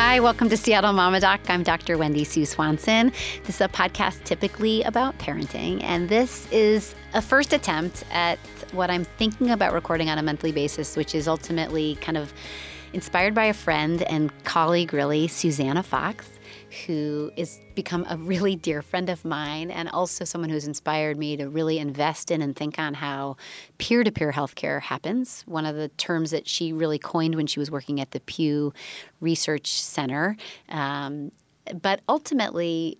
Hi, welcome to Seattle Mama Doc. I'm Dr. Wendy Sue Swanson. This is a podcast typically about parenting, and this is a first attempt at what I'm thinking about recording on a monthly basis, which is ultimately kind of inspired by a friend and colleague, really, Susannah Fox who is become a really dear friend of mine and also someone who's inspired me to really invest in and think on how peer-to-peer healthcare happens. One of the terms that she really coined when she was working at the Pew Research Center. Um, but ultimately,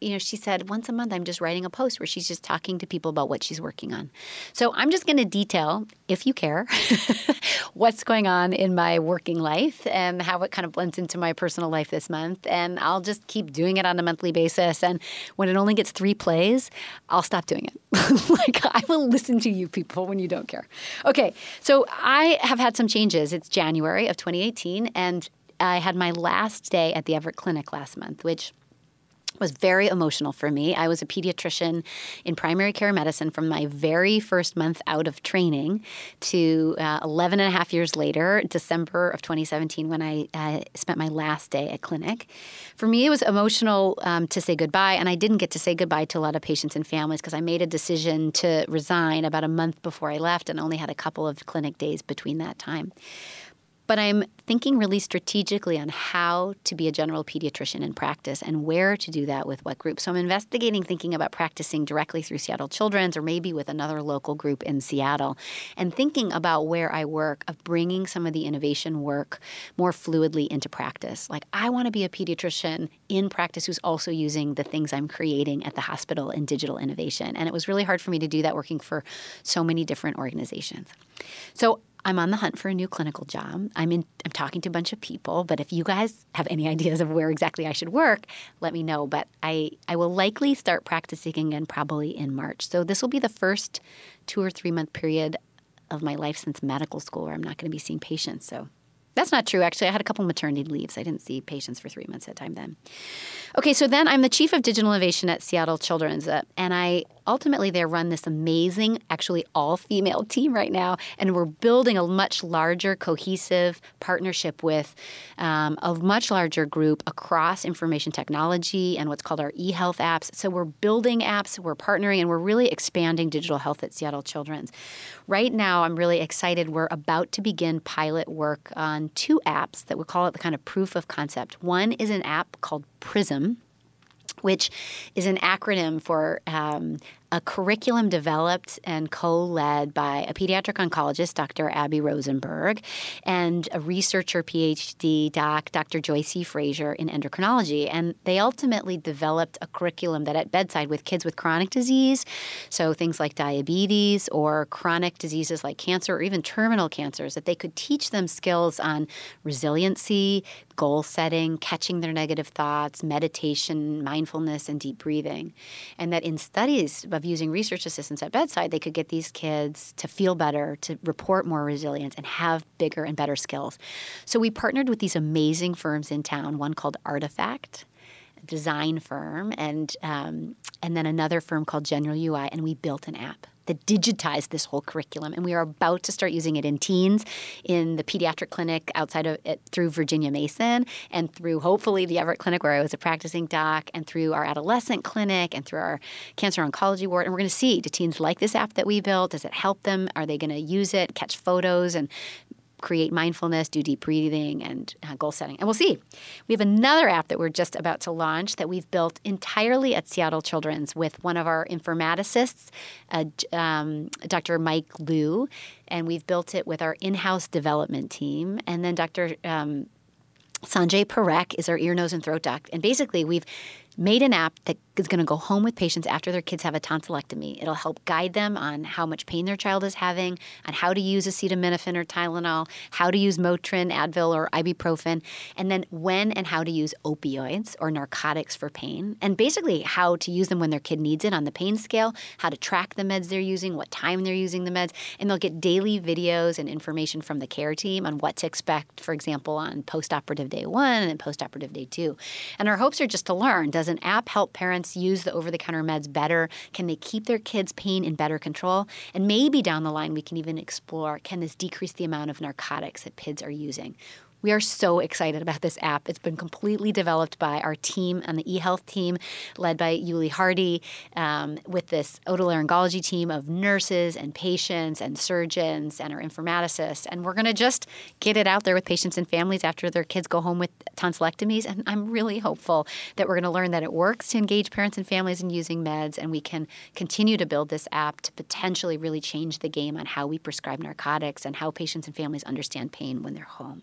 you know, she said once a month I'm just writing a post where she's just talking to people about what she's working on. So I'm just going to detail, if you care, what's going on in my working life and how it kind of blends into my personal life this month. And I'll just keep doing it on a monthly basis. And when it only gets three plays, I'll stop doing it. like I will listen to you people when you don't care. Okay, so I have had some changes. It's January of 2018, and I had my last day at the Everett Clinic last month, which was very emotional for me. I was a pediatrician in primary care medicine from my very first month out of training to uh, 11 and a half years later, December of 2017, when I uh, spent my last day at clinic. For me, it was emotional um, to say goodbye, and I didn't get to say goodbye to a lot of patients and families because I made a decision to resign about a month before I left and only had a couple of clinic days between that time. But I'm thinking really strategically on how to be a general pediatrician in practice and where to do that with what group. So I'm investigating thinking about practicing directly through Seattle Children's or maybe with another local group in Seattle and thinking about where I work of bringing some of the innovation work more fluidly into practice. Like I want to be a pediatrician in practice who's also using the things I'm creating at the hospital in digital innovation. And it was really hard for me to do that working for so many different organizations. So I'm on the hunt for a new clinical job. I'm in I'm talking to a bunch of people, but if you guys have any ideas of where exactly I should work, let me know. But I I will likely start practicing again probably in March. So this will be the first 2 or 3 month period of my life since medical school where I'm not going to be seeing patients. So that's not true, actually. I had a couple maternity leaves. I didn't see patients for three months at a time then. Okay, so then I'm the chief of digital innovation at Seattle Children's, uh, and I ultimately they run this amazing, actually all female team right now, and we're building a much larger, cohesive partnership with um, a much larger group across information technology and what's called our e-health apps. So we're building apps, we're partnering, and we're really expanding digital health at Seattle Children's. Right now, I'm really excited. We're about to begin pilot work on two apps that we call it the kind of proof of concept. One is an app called Prism which is an acronym for um, a curriculum developed and co led by a pediatric oncologist, Dr. Abby Rosenberg, and a researcher, PhD doc, Dr. Joyce E. Frazier in endocrinology. And they ultimately developed a curriculum that at bedside with kids with chronic disease, so things like diabetes or chronic diseases like cancer or even terminal cancers, that they could teach them skills on resiliency, goal setting, catching their negative thoughts, meditation, mindfulness, and deep breathing. And that in studies of using research assistants at bedside, they could get these kids to feel better, to report more resilience, and have bigger and better skills. So we partnered with these amazing firms in town, one called Artefact design firm and um, and then another firm called General UI, and we built an app that digitized this whole curriculum. And we are about to start using it in teens, in the pediatric clinic outside of it through Virginia Mason, and through hopefully the Everett Clinic where I was a practicing doc, and through our adolescent clinic, and through our cancer oncology ward. And we're going to see do teens like this app that we built? Does it help them? Are they going to use it, catch photos, and create mindfulness, do deep breathing, and uh, goal setting. And we'll see. We have another app that we're just about to launch that we've built entirely at Seattle Children's with one of our informaticists, uh, um, Dr. Mike Liu, and we've built it with our in-house development team. And then Dr. Um, Sanjay Parikh is our ear, nose, and throat doc. And basically, we've made an app that is going to go home with patients after their kids have a tonsillectomy. It'll help guide them on how much pain their child is having, on how to use acetaminophen or Tylenol, how to use Motrin, Advil, or ibuprofen, and then when and how to use opioids or narcotics for pain, and basically how to use them when their kid needs it on the pain scale, how to track the meds they're using, what time they're using the meds, and they'll get daily videos and information from the care team on what to expect, for example, on postoperative day one and postoperative day two. And our hopes are just to learn does an app help parents use the over the counter meds better? Can they keep their kids' pain in better control? And maybe down the line, we can even explore can this decrease the amount of narcotics that PIDs are using? We are so excited about this app. It's been completely developed by our team and the eHealth team, led by Yuli Hardy, um, with this otolaryngology team of nurses and patients and surgeons and our informaticists. And we're going to just get it out there with patients and families after their kids go home with tonsillectomies. And I'm really hopeful that we're going to learn that it works to engage parents and families in using meds, and we can continue to build this app to potentially really change the game on how we prescribe narcotics and how patients and families understand pain when they're home.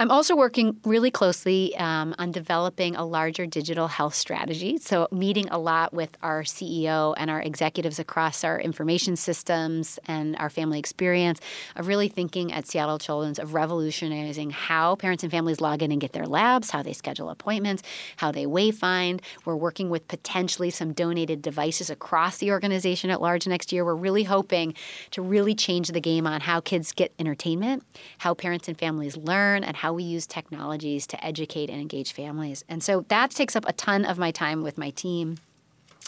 I'm also working really closely um, on developing a larger digital health strategy. So, meeting a lot with our CEO and our executives across our information systems and our family experience of really thinking at Seattle Children's of revolutionizing how parents and families log in and get their labs, how they schedule appointments, how they wayfind. We're working with potentially some donated devices across the organization at large next year. We're really hoping to really change the game on how kids get entertainment, how parents and families learn, and how how we use technologies to educate and engage families. And so that takes up a ton of my time with my team.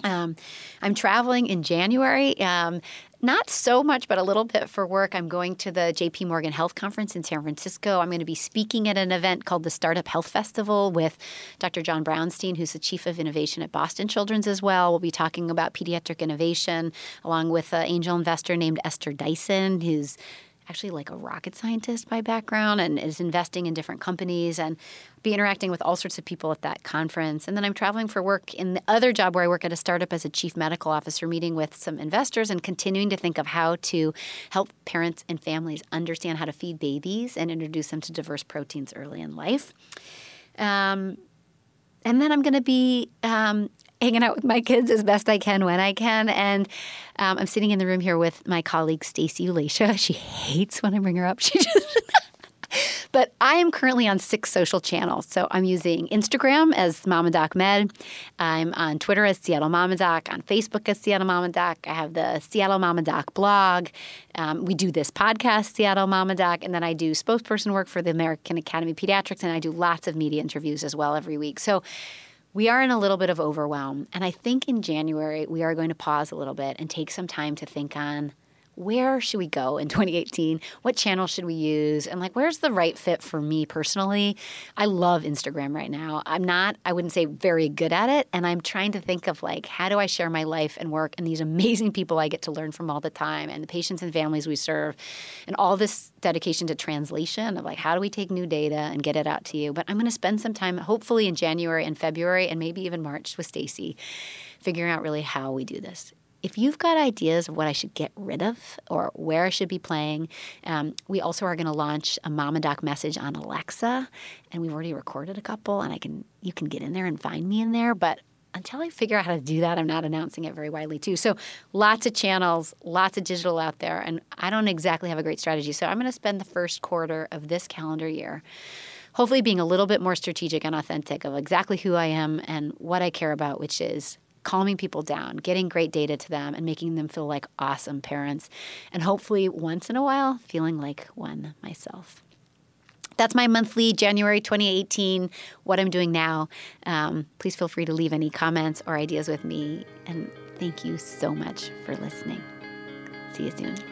Um, I'm traveling in January. Um, not so much, but a little bit for work. I'm going to the JP Morgan Health Conference in San Francisco. I'm going to be speaking at an event called the Startup Health Festival with Dr. John Brownstein, who's the Chief of Innovation at Boston Children's as well. We'll be talking about pediatric innovation along with an angel investor named Esther Dyson, who's actually like a rocket scientist by background and is investing in different companies and be interacting with all sorts of people at that conference. And then I'm traveling for work in the other job where I work at a startup as a chief medical officer, meeting with some investors and continuing to think of how to help parents and families understand how to feed babies and introduce them to diverse proteins early in life. Um, and then I'm going to be um, hanging out with my kids as best I can when I can. And um, I'm sitting in the room here with my colleague Stacy Ulasha. She hates when I bring her up. She just. but I am currently on six social channels. So I'm using Instagram as Mama Doc Med. I'm on Twitter as Seattle Mama Doc. On Facebook as Seattle Mama Doc. I have the Seattle Mama Doc blog. Um, we do this podcast, Seattle Mama Doc, and then I do spokesperson work for the American Academy of Pediatrics, and I do lots of media interviews as well every week. So we are in a little bit of overwhelm. And I think in January, we are going to pause a little bit and take some time to think on where should we go in 2018? What channel should we use? And like, where's the right fit for me personally? I love Instagram right now. I'm not, I wouldn't say very good at it. And I'm trying to think of like, how do I share my life and work and these amazing people I get to learn from all the time and the patients and families we serve and all this dedication to translation of like, how do we take new data and get it out to you? But I'm going to spend some time, hopefully in January and February and maybe even March with Stacy, figuring out really how we do this if you've got ideas of what I should get rid of or where I should be playing, um, we also are going to launch a mom and Doc message on Alexa, and we've already recorded a couple, and I can you can get in there and find me in there, but. Until I figure out how to do that, I'm not announcing it very widely too. So, lots of channels, lots of digital out there, and I don't exactly have a great strategy. So, I'm going to spend the first quarter of this calendar year hopefully being a little bit more strategic and authentic of exactly who I am and what I care about, which is calming people down, getting great data to them, and making them feel like awesome parents. And hopefully, once in a while, feeling like one myself. That's my monthly January 2018, what I'm doing now. Um, please feel free to leave any comments or ideas with me. And thank you so much for listening. See you soon.